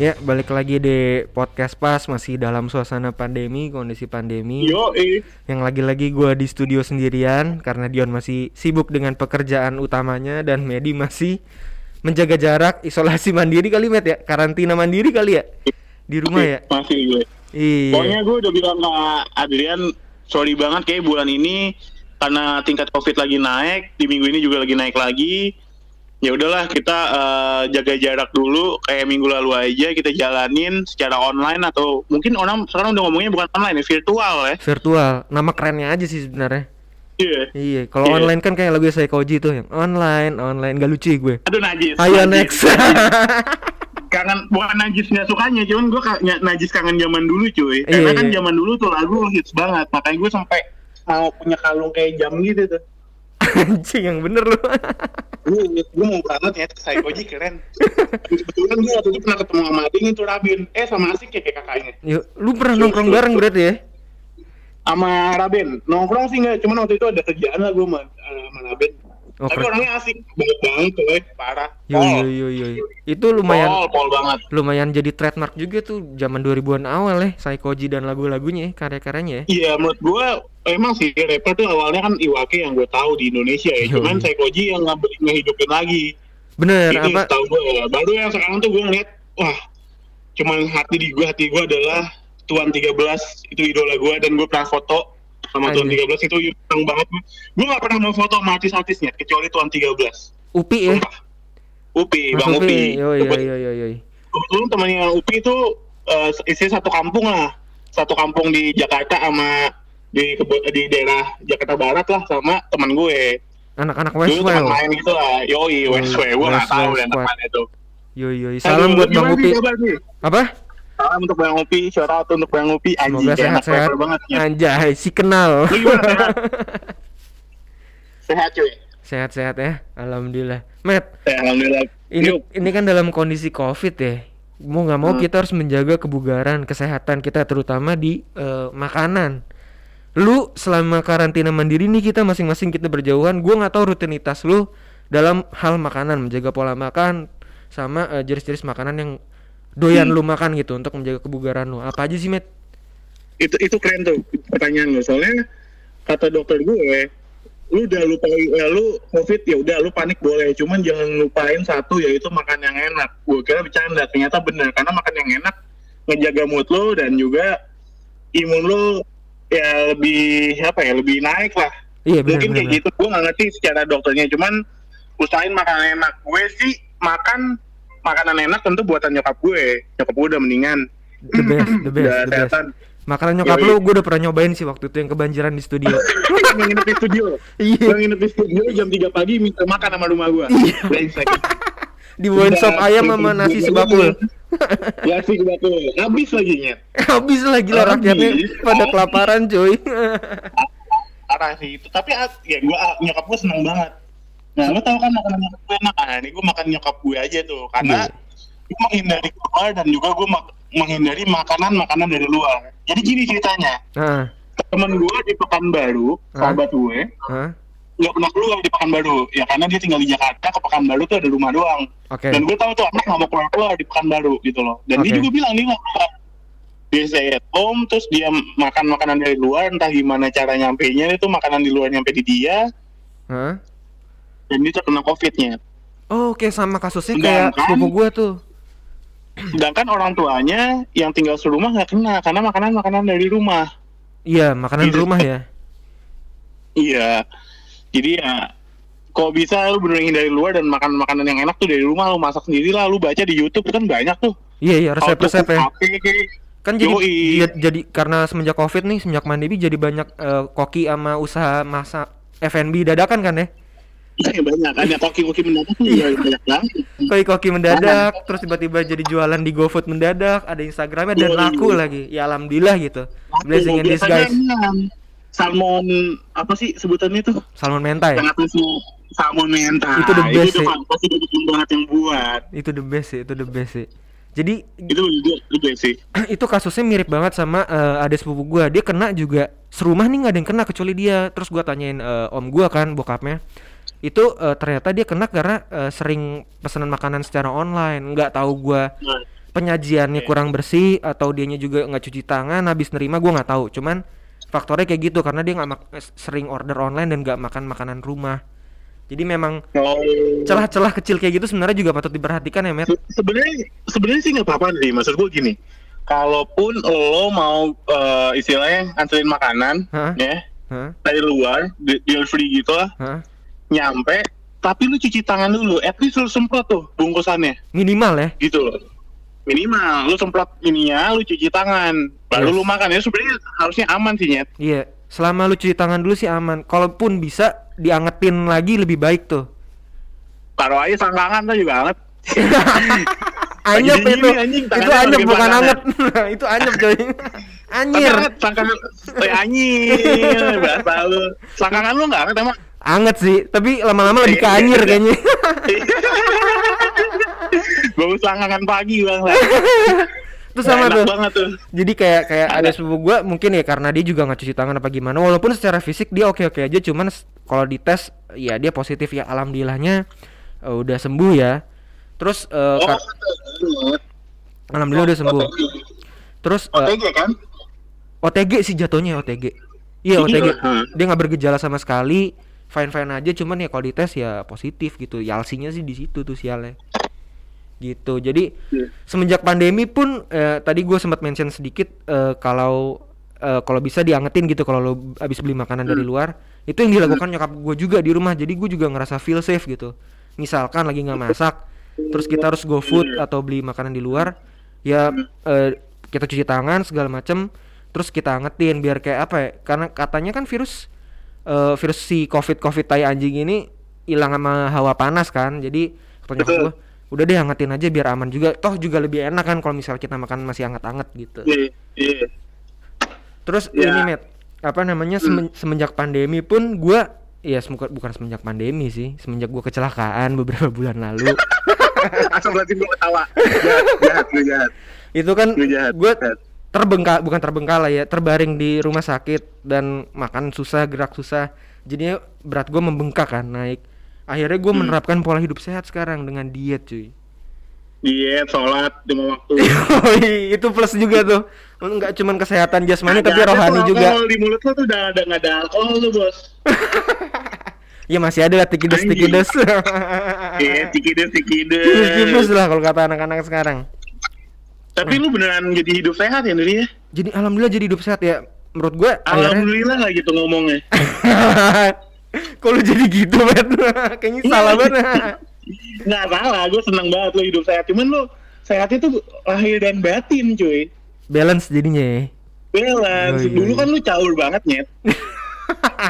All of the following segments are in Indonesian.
Ya, balik lagi di podcast pas masih dalam suasana pandemi, kondisi pandemi. Yo, eh. Yang lagi-lagi gua di studio sendirian karena Dion masih sibuk dengan pekerjaan utamanya dan Medi masih menjaga jarak, isolasi mandiri kali Met ya, karantina mandiri kali ya di rumah ya. Masih gue. Iya. Pokoknya gue udah bilang ke Adrian, sorry banget kayak bulan ini karena tingkat COVID lagi naik, di minggu ini juga lagi naik lagi. Ya udahlah kita eh, jaga jarak dulu kayak minggu lalu aja kita jalanin secara online atau mungkin orang sekarang udah ngomongnya bukan online ya, virtual ya. Virtual, nama kerennya aja sih sebenarnya. Iya. Iya, kalau Iya. online kan kayak lagu saya Koji tuh yang online, online gak lucu gue. Aduh najis. Ayo najis, next. kangen bukan najis nggak sukanya cuman gue najis kangen zaman dulu cuy karena Iya, kan iya. zaman dulu tuh lagu hits banget makanya gue sampai mau punya kalung kayak jam gitu tuh Anjing yang bener lu. gue gue mau banget ya Psychoji keren. Kebetulan gue waktu itu pernah ketemu sama Ading itu Rabin. Eh sama Asik ya kayak kakaknya. Yuk, lu pernah nongkrong bareng berarti ya? sama Rabin. Nongkrong sih nggak. Cuman waktu itu ada kerjaan lah gue sama, eh, sama Rabin Oh, tapi keren. orangnya asik banget banget tuh eh parah Yo yo yo yo. Itu lumayan Pol, pol banget lumayan jadi trademark juga tuh zaman 2000-an awal ya, Psychoji dan lagu-lagunya ya, karya-karyanya ya. Iya menurut gue emang sih rapper tuh awalnya kan Iwake yang gue tahu di Indonesia ya, Yoi. cuman Psychoji yang nge- ngehidupin lagi. Bener Ini apa? tahu gue ya. Baru yang sekarang tuh gue ngeliat, wah, cuman hati di gue hati gue adalah Tuan 13 itu idola gue dan gue pernah foto sama Tuan Anjir. 13 itu seneng banget. Gue gak pernah mau foto sama artis-artisnya kecuali Tuan 13. Upi ya. Sumpah. Upi, Mas Bang Upi. Yo yo Kebet- yo yo yo. kebetulan temannya Upi itu uh, isi satu kampung lah satu kampung di Jakarta sama di di daerah Jakarta Barat lah sama teman gue Anak-anak dulu teman Westwell. main gitu lah yoi Westway gue nggak Westwell tahu dan temannya itu Yo yo. Salam buat Bang Upi. Apa? Salam untuk Bang Upi shout out untuk Bang Upi anjing Semoga sehat-sehat. rapper banget ya. Anjay, si kenal. Gimana sehat sehat cuy Sehat-sehat ya. Alhamdulillah. Matt, Eh, alhamdulillah ini Yuk. ini kan dalam kondisi covid ya mau nggak mau Hmm. kita harus menjaga kebugaran kesehatan kita terutama di eh, makanan lu selama karantina mandiri nih kita masing-masing kita berjauhan gua nggak tahu rutinitas lu dalam hal makanan menjaga pola makan sama eh, jenis-jenis makanan yang doyan Hmm. lu makan gitu untuk menjaga kebugaran lu. Apa aja sih met? Itu itu keren tuh pertanyaan lu. Soalnya kata dokter gue lu udah lupa ya lu covid ya udah lu panik boleh. Cuman jangan lupain satu yaitu makan yang enak. Gue kira bercanda. Ternyata benar karena makan yang enak ngejaga mood lu dan juga imun lu ya lebih apa ya lebih naik lah. Iya benar mungkin benar kayak gitu. Gue nggak ngerti secara dokternya. Cuman usahain makanan enak. Gue sih makan makanan enak tentu buatan nyokap gue. Nyokap gue udah mendingan. The best the best udah the best. makanan nyokap Yoi. lu gue udah pernah nyobain sih waktu itu yang kebanjiran di studio. Yang nginep di studio. Iya. Yang nginep di studio jam 3 pagi minta makan sama rumah gua. Iya. Brengsek. dibawain sop Udah, ayam sama nasi sebakul. ya sih sebakul. Habis lagi nyet. Habis lah gila Habis. rakyatnya pada kelaparan cuy. Parah sih itu. Tapi ah, ya gua ah, nyokap gua seneng banget nah lo tau kan makanan nyokap gue enak nah ini gua makan nyokap gue aja tuh karena Iya. gua menghindari keluar dan juga gua mak- menghindari makanan-makanan dari luar jadi gini ceritanya nah temen gua di Pekanbaru Hah? sahabat gue hah? nggak pernah keluar di Pekanbaru ya karena dia tinggal di Jakarta ke Pekanbaru tuh ada rumah doang oke dan gue tahu tuh anak nggak mau keluar keluar di Pekanbaru gitu loh dan dia Oke. juga bilang dia nggak keluar dia stay at home terus dia makan makanan dari luar entah gimana cara nyampe nya itu makanan di luar nyampe di dia? Dan dia terkena covidnya. Oh, oke sama kasusnya Sedangkan- kayak sepupu gua tuh. Sedangkan orang tuanya yang tinggal serumah nggak kena karena makanan makanan dari rumah. Iya makanan Iya. rumah ya. Iya. Jadi ya kok bisa lu benerin dari luar dan makan makanan yang enak tuh dari rumah? Lu masak sendiri lah lu baca di YouTube kan banyak tuh. Iya iya ya to cook apa, kan jadi Yoi. jadi, jadi karena semenjak covid nih semenjak pandemi jadi banyak eh, koki sama usaha masak F&B dadakan kan ya Iya banyak, ada koki-koki mendadak tuh Iya. ya, banyak banget. koki koki mendadak terus tiba-tiba jadi jualan di GoFood mendadak ada Instagramnya dan Yoi. laku lagi ya alhamdulillah gitu blessing in disguise salmon apa sih sebutannya itu? salmon mentai Yang sih salmon mentai. Itu the best Itu sih. pasti banget yang buat. itu the best sih itu the best sih jadi Itu best sih. itu kasusnya mirip banget sama eh, ada sepupu gua dia kena juga serumah nih nggak ada yang kena kecuali dia terus gua tanyain eh, om gua kan bokapnya itu eh, ternyata dia kena karena eh, sering pesanan makanan secara online nggak tahu gua Nah, penyajiannya kurang bersih atau dianya juga nggak cuci tangan habis nerima gue nggak tahu cuman faktornya kayak gitu karena dia nggak mak- eh, sering order online dan nggak makan makanan rumah jadi memang Oh. celah-celah kecil kayak gitu sebenarnya juga patut diperhatikan ya Se- sebenarnya sebenarnya sih nggak apa-apa sih maksud gue gini kalaupun lo mau eh, istilahnya anterin makanan Hah? ya Hah? dari luar di- delivery gitu lah Hah? Nyampe tapi lu cuci tangan dulu at least lu semprot tuh bungkusannya. Minimal ya? Gitu loh. Minimal lu semprot ininya lu cuci tangan baru Yes. lu makan. Ya sebenarnya harusnya aman sih nyet. Iya selama lu cuci tangan dulu sih aman. Kalaupun bisa diangetin lagi lebih baik tuh. Taruh aja sangkangan tuh juga anget. Anyep itu. anjing, itu anyep bukan anget. Itu anyep coy. Anget sangkangan eh, anjing bahasa lu. Sangkangan lu nggak anget emang anget sih tapi lama-lama lebih ke Iya, anyir iya. kayaknya bau sangkangan pagi bang. Itu sama tuh? banget tuh. Jadi kayak kayak ada. Ada. sepupu gua mungkin ya karena dia juga nggak cuci tangan apa gimana walaupun secara fisik dia oke oke aja cuman kalau dites ya dia positif ya alhamdulillahnya eh, udah sembuh ya. Terus eh, oh alhamdulillah. Udah sembuh. Terus OTG kan? OTG sih jatuhnya OTG iya Iya, OTG hmm. dia nggak bergejala sama sekali fine fine aja cuman ya kalau dites ya positif gitu yalsinya sih di situ tuh sialnya gitu jadi Iya. semenjak pandemi pun eh, tadi gue sempat mention sedikit eh, kalau eh, kalau bisa diangetin gitu kalau lo habis beli makanan dari Hmm. luar itu yang dilakukan nyokap gue juga di rumah jadi gue juga ngerasa feel safe gitu misalkan lagi nggak masak terus kita harus go food Iya. atau beli makanan di luar ya eh, kita cuci tangan segala macem terus kita angetin biar kayak apa ya karena katanya kan virus eh, virus si covid covid tai anjing ini hilang sama hawa panas kan. Jadi kata nyokap udah deh hangatin aja biar aman juga. Toh juga lebih enak kan kalau misal kita makan masih hangat-hangat gitu. Iya iya. Terus Ya. ini met apa namanya semen- semenjak pandemi pun gua ya semoga bukan semenjak pandemi sih semenjak gua kecelakaan beberapa bulan lalu. Asal berarti gue ketawa. Jahat jahat jahat. Itu kan lu terbengkak bukan terbengkalai ya terbaring di rumah sakit dan makan susah gerak susah. Jadinya berat gua membengkak kan naik. Akhirnya gua Hmm. menerapkan pola hidup sehat sekarang dengan diet cuy. Diet sholat lima waktu. Itu plus juga tuh. Nggak cuman kesehatan jasmani tapi rohani juga. di mulut lo tuh udah ada nggak ada alkohol tuh bos. Ya masih ada lah tikides tikides iya tikides tikides tikides lah kalau kata anak-anak sekarang tapi lu beneran jadi hidup sehat ya Nuri ya? Jadi alhamdulillah jadi hidup sehat ya menurut gue akhirnya. Alhamdulillah nggak gitu ngomongnya. Kalau jadi gitu bet kayaknya salah banget nggak salah gue seneng banget lu hidup sehat. Cuman lu sehatnya tuh lahir dan batin cuy. Balance jadinya ya. Balance. Oh, iya, dulu iya. kan lu caur banget nyet.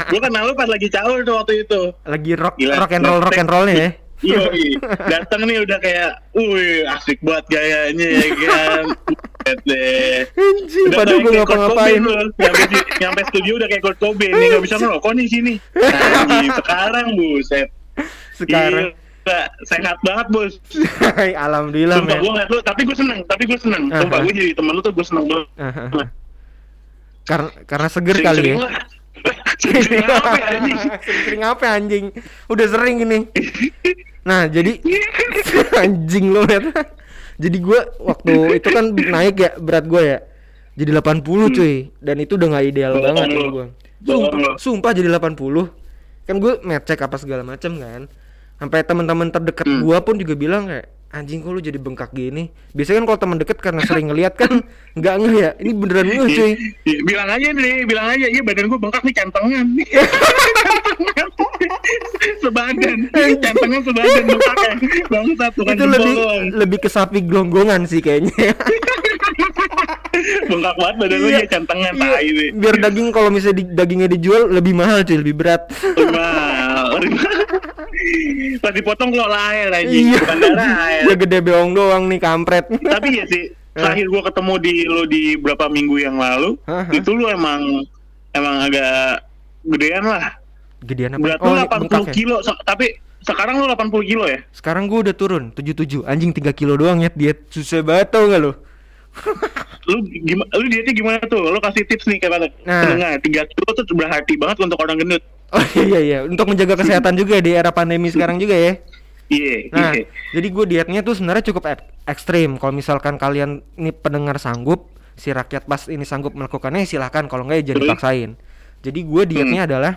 Gue kenal lu pas lagi caur tuh waktu itu. Lagi rock Gila, rock and roll rock and rollnya ya Iya, datang nih udah kayak, wih asik banget gayanya ya kan. Anjing, padahal gue ngapa-ngapain. Nyampe, di- nyampe studio udah kayak Kurt Cobain nih nggak bisa ngerokok nih sini. Anjing, sekarang buset. sekarang Gila, sehat banget bos. alhamdulillah Sumpah gue ngeliat lu, tapi gue seneng, tapi gue seneng. Sumpah gue jadi temen lu tuh gue seneng banget. karena karena seger kali ya sering apa anjing udah sering ini nah jadi anjing lo Met. jadi gua waktu itu kan naik ya berat gua ya. Jadi 80 cuy. Dan itu udah nggak ideal banget gua. Bohong sumpah, sumpah jadi 80 kan gue ngecek apa segala macam kan. Sampai teman-teman terdekat Hmm. gua pun juga bilang kayak anjing kok lu jadi bengkak gini biasanya kan kalau teman deket karena sering ngeliat kan nggak ngeh ya ini beneran ngeh cuy Iya, bilang aja nih, bilang aja, iya badan gue bengkak nih cantengan. sebadan, cantengan sebadan bengkaknya. Bangsat bukan itu lebih lebih ke sapi gelonggongan sih kayaknya Bengkak banget badan lu Iya. ya cantengan Iya, tai sih. biar daging kalau misalnya di- dagingnya dijual lebih mahal cuy lebih berat Mahal. Pas dipotong kok lahir anjing, bukan darah air. ya gede beong doang nih kampret Tapi ya sih, terakhir gua ketemu di lo di berapa minggu yang lalu, Hah, hah. itu lu emang emang agak gedean lah. gedean apa Berat oh lu ini 80 bengkak ya? kilo, se- tapi sekarang lu 80 kilo ya? sekarang gua udah turun 77 anjing 3 kilo doang ya diet susah banget tau gak lo Lu gimana lu dietnya gimana tuh? Lu kasih tips nih kepada Nah. pendengar. 3 kilo tuh berarti banget untuk orang gendut. Oh iya iya untuk menjaga kesehatan juga di era pandemi sekarang juga ya Iya, Nah, iya. jadi gue dietnya tuh sebenarnya cukup ek- ekstrim. Kalau misalkan kalian ini pendengar sanggup, si rakyat pas ini sanggup melakukannya silahkan. Kalau enggak ya jadi paksain. Jadi gue dietnya Hmm. adalah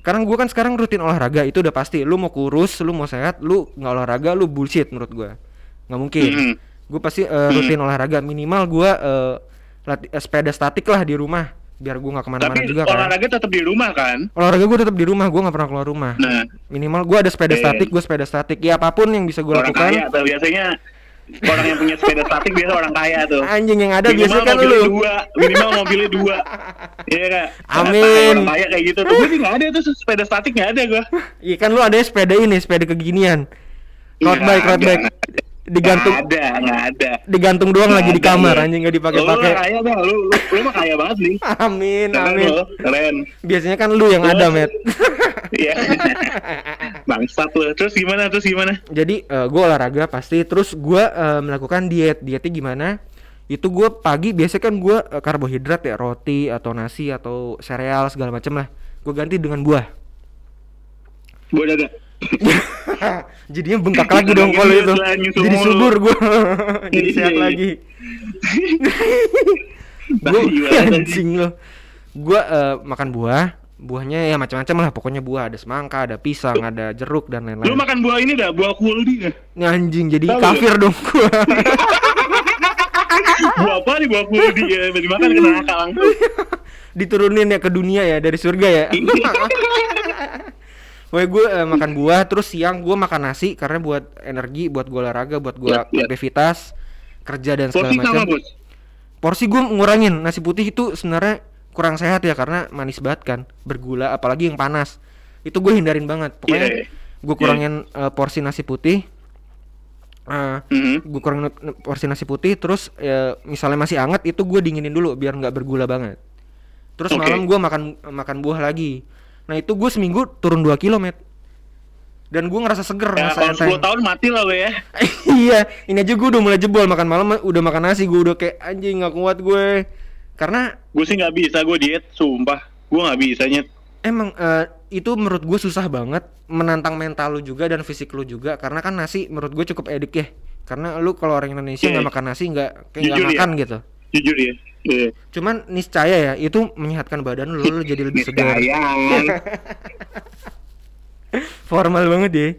karena gue kan sekarang rutin olahraga itu udah pasti. Lu mau kurus, lu mau sehat, lu nggak olahraga, lu bullshit menurut gue. Nggak mungkin. Mhm. Gue pasti eh, rutin olahraga minimal gue lati- eh, sepeda statik lah di rumah biar gue nggak ke mana-mana juga kan. olahraga tetap di rumah kan? Olahraga gue tetap di rumah, gue nggak pernah keluar rumah. Nah, Minimal gue ada sepeda Eh. statik, gue sepeda statik. Ya apa pun yang bisa gue orang lakukan. kaya tuh biasanya orang yang punya sepeda statik biasa orang kaya tuh. Anjing yang ada minimal biasanya kan lu. dua, minimal mobilnya dua. Iya kan? Amin. Orang kaya kayak gitu tuh. Gue nggak ada tuh sepeda statik nggak ada gue. Iya kan lu ada sepeda ini, sepeda keginian. Road Nggak bike, road bike. Digantung Nggak ada, nggak ada. digantung doang Nggak lagi di ada, kamar iya. anjing nggak Lu dipakai-pakai. kaya bang, lu, lu, lu mah kaya banget nih. Amin, Keren amin. lu, keren. Biasanya kan lu yang Terus? ada, Met. Iya. Bangsat lu. Terus gimana? Terus gimana? Jadi eh, gua olahraga pasti terus gua eh, melakukan diet. Dietnya gimana? Itu gua pagi biasanya kan gua eh, karbohidrat ya, roti atau nasi atau sereal segala macem lah. Gua ganti dengan buah. Buat ada. Jadinya bengkak lagi dong kalau itu. Setelah nyusul Jadi subur gua. Jadi Iya, sehat iya. lagi. Gua Tai banget, anjing lo. Gua eh, makan buah, buahnya ya macam-macam lah. Pokoknya buah ada semangka, ada pisang, ada jeruk dan Lu lain-lain. makan buah ini dah, buah kuldi dah. Ini anjing jadi Tahu kafir dong gua. buah apa nih buah kuldi ya? Dimakan kena akal langsung. Diturunin ya ke dunia ya dari surga ya. Wah gue eh, makan buah terus siang gue makan nasi karena buat energi, buat gue olahraga, buat gue Iya, iya. aktivitas kerja dan segala macam. Porsi gue ngurangin nasi putih itu sebenarnya kurang sehat ya karena manis banget kan, bergula apalagi yang panas. Itu gue hindarin banget. Pokoknya Iya, iya. gue kurangin eh, porsi nasi putih. Eh, Mhm. gue kurangin n- porsi nasi putih terus ya, misalnya masih hangat itu gue dinginin dulu biar nggak bergula banget. Terus Oke. malam gue makan makan buah lagi. Nah itu gue seminggu turun 2 kilo met. Dan gue ngerasa seger, Ya, kalau enteng. 10 tahun mati lah gue ya. iya, ini aja gue udah mulai jebol makan malam udah makan nasi gue udah kayak anjing nggak kuat gue. Karena Gue sih nggak bisa, gue diet, sumpah. Gue nggak bisa nyet. emang eh, itu menurut gue susah banget menantang mental lu juga dan fisik lu juga karena kan nasi menurut gue cukup edik ya. Karena lu kalau orang Indonesia nggak makan nasi nggak kayak nggak ya. makan gitu. Jujur ya. Iya. Cuman niscaya ya itu menyehatkan badan lu, lu jadi lebih segar. Formal banget deh.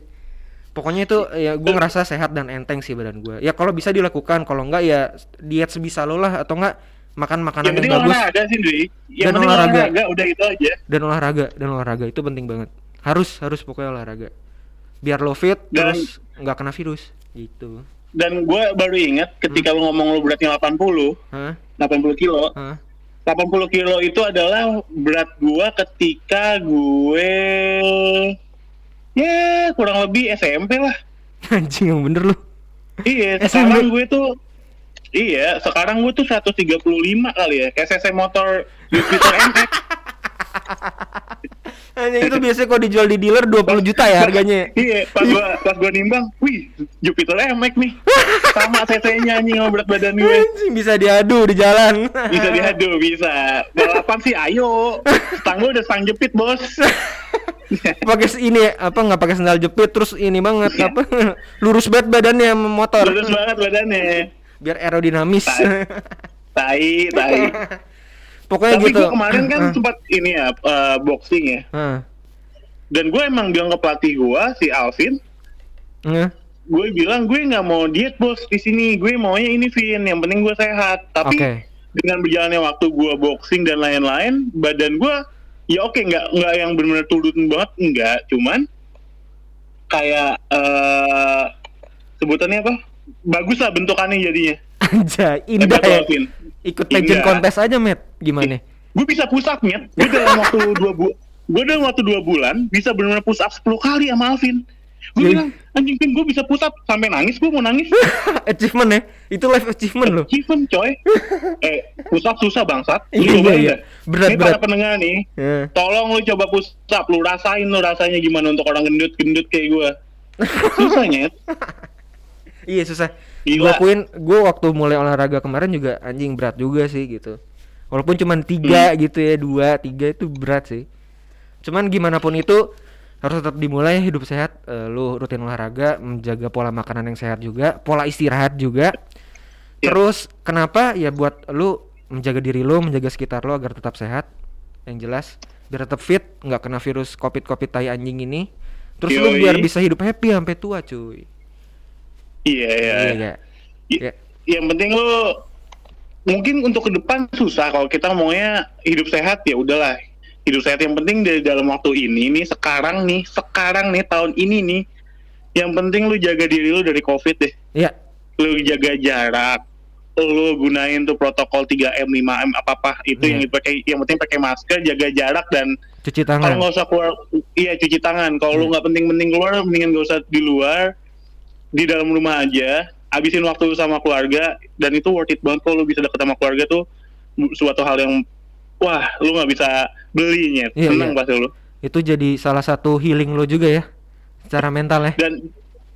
Pokoknya itu ya gue ngerasa sehat dan enteng sih badan gue. Ya kalau bisa dilakukan, kalau enggak ya diet sebisa lo lah atau enggak makan makanan Yang yang, bagus olahraga sih, Dwi. Yang Dan olahraga. olahraga. udah itu aja. dan olahraga dan olahraga itu penting banget. Harus harus pokoknya olahraga. Biar lo fit Dan- terus nggak kena virus gitu. Dan gue baru ingat ketika lu ngomong lu beratnya 80, Hah? 80 kilo, Hah? 80 kilo itu adalah berat gua ketika gue ya kurang lebih SMP lah. Anjing yang bener lu. Iya, SMP. sekarang gue tuh Iya, sekarang gue tuh 135 kali ya. SSC motor Jupiter MX. Anjing itu biasanya kalau dijual di dealer 20 juta ya harganya. iya, pas gua pas gua nimbang, wih, Jupiter MX nih. Sama CC-nya anjing sama berat badan gue. Anjing bisa diadu di jalan. Bisa diadu, bisa. Balapan sih ayo. Stang gue udah stang jepit, Bos. pakai ini apa nggak pakai sandal jepit terus ini banget apa lurus banget badannya motor Lurus banget badannya. biar aerodinamis Tai. Tai, tai. Pokoknya Tapi gitu gue kemarin kan Ah, sempat ini ya, eh, boxing ya. ah, Dan gue emang bilang ke pelatih gue, si Alvin, ah. gue bilang gue nggak mau diet bos di sini gue maunya ini Vin yang penting gue sehat tapi Oke. dengan berjalannya waktu gue boxing dan lain-lain badan gue ya oke nggak nggak yang benar-benar turun banget enggak cuman kayak eh sebutannya apa bagus lah bentukannya jadinya Anjay, indah Hebat ya. Alvin. Ikut pageant Indah. kontes aja, Met. Gimana? gue bisa push up nya gue dalam waktu dua bu gue dalam waktu dua bulan bisa benar-benar push up 10 kali sama Alvin gue bilang anjing Vin gue bisa push up sampai nangis gue mau nangis achievement ya. Itu life achievement loh. Achievement coy Eh push up susah bangsat Lu Iya, iya, iya. Berat, Ini berat. para pendengar nih Ya. Tolong lu coba push up Lu rasain lu rasanya gimana untuk orang gendut-gendut kayak gue Susah nyet Iya susah. Gila. Gue akuin, gue waktu mulai olahraga kemarin juga anjing berat juga sih gitu. Walaupun cuman tiga Hmm. gitu ya, dua, tiga itu berat sih. Cuman gimana pun itu harus tetap dimulai hidup sehat eh, lu rutin olahraga menjaga pola makanan yang sehat juga pola istirahat juga Ya. terus kenapa ya buat lu menjaga diri lu menjaga sekitar lu agar tetap sehat yang jelas biar tetap fit nggak kena virus covid covid tai anjing ini terus lu Yoi. biar bisa hidup happy sampai tua cuy Iya, iya. iya nggak? I- Ya. Yang penting lu mungkin untuk ke depan susah kalau kita maunya hidup sehat ya udahlah. Hidup sehat yang penting dari dalam waktu ini nih sekarang nih, sekarang nih tahun ini nih yang penting lu jaga diri lu dari Covid deh. Iya, Lu jaga jarak. Lu gunain tuh protokol 3M, 5M apa-apa itu yang Iya. dipakai yang penting pakai masker, jaga jarak dan cuci kalau tangan. nggak usah keluar iya cuci tangan kalau lu Iya. nggak penting-penting keluar mendingan nggak usah di luar di dalam rumah aja habisin waktu lu sama keluarga dan itu worth it banget kalau lu bisa deket sama keluarga tuh suatu hal yang wah lu nggak bisa belinya Iya, seneng iya. pasti lu Itu jadi salah satu healing lo juga ya, secara mental ya. dan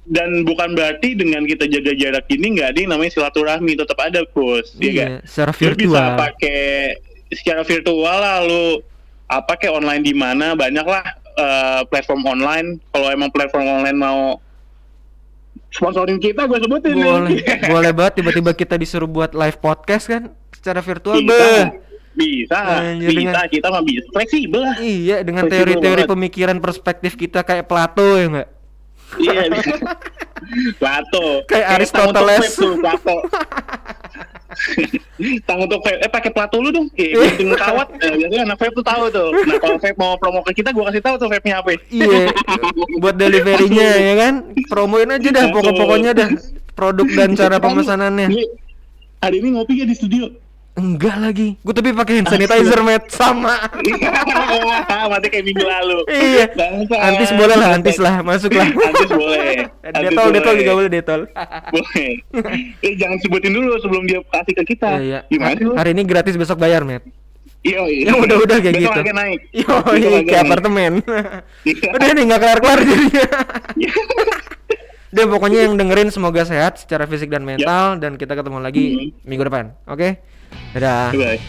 dan bukan berarti dengan kita jaga jarak ini nggak ada yang namanya silaturahmi tetap ada bos ya Iya, nggak? secara lu bisa virtual. pakai secara virtual lah lu apa kayak online di mana banyak lah eh, platform online kalau emang platform online mau sponsorin kita gue sebutin nih. Boleh, boleh banget tiba-tiba kita disuruh buat live podcast kan secara virtual. bisa Beh. bisa Anjir, bisa dengan- kita mah bisa fleksibel lah Iya, dengan teori-teori pemikiran perspektif kita kayak Plato ya enggak? iya Plato Kayak Aristoteles. Plato tang untuk vape eh pakai Plato lu dong eh Iya. gunting kawat eh, biasanya anak vape tuh tahu tuh nah kalau vape mau promo ke kita gue kasih tahu tuh vape nya apa Iya, buat deliverynya ya kan? Promoin aja dah Betul. pokok-pokoknya dah produk dan cara pemesanannya. Hari ini ngopi gak di studio Enggak lagi. Gue tapi pakai hand sanitizer, Matt. Sama. Mati kayak minggu lalu. iya. Bangsa. Antis boleh lah, antis lah, masuk lah. Antis boleh. Antis Detol, detol boleh. juga boleh detol. Boleh. Eh jangan sebutin dulu sebelum dia kasih ke kita. Iya, iya. Gimana? Hari ini gratis besok bayar, Matt. Iya, iya. Yang udah-udah kayak Besok gitu. harga naik. Yo, Besok harga kayak apartemen. Iya. Udah nih nggak kelar-kelar jadinya. Dia pokoknya yang dengerin semoga sehat secara fisik dan mental dan kita ketemu lagi Hmm. minggu depan. Oke? Dadah. Bye.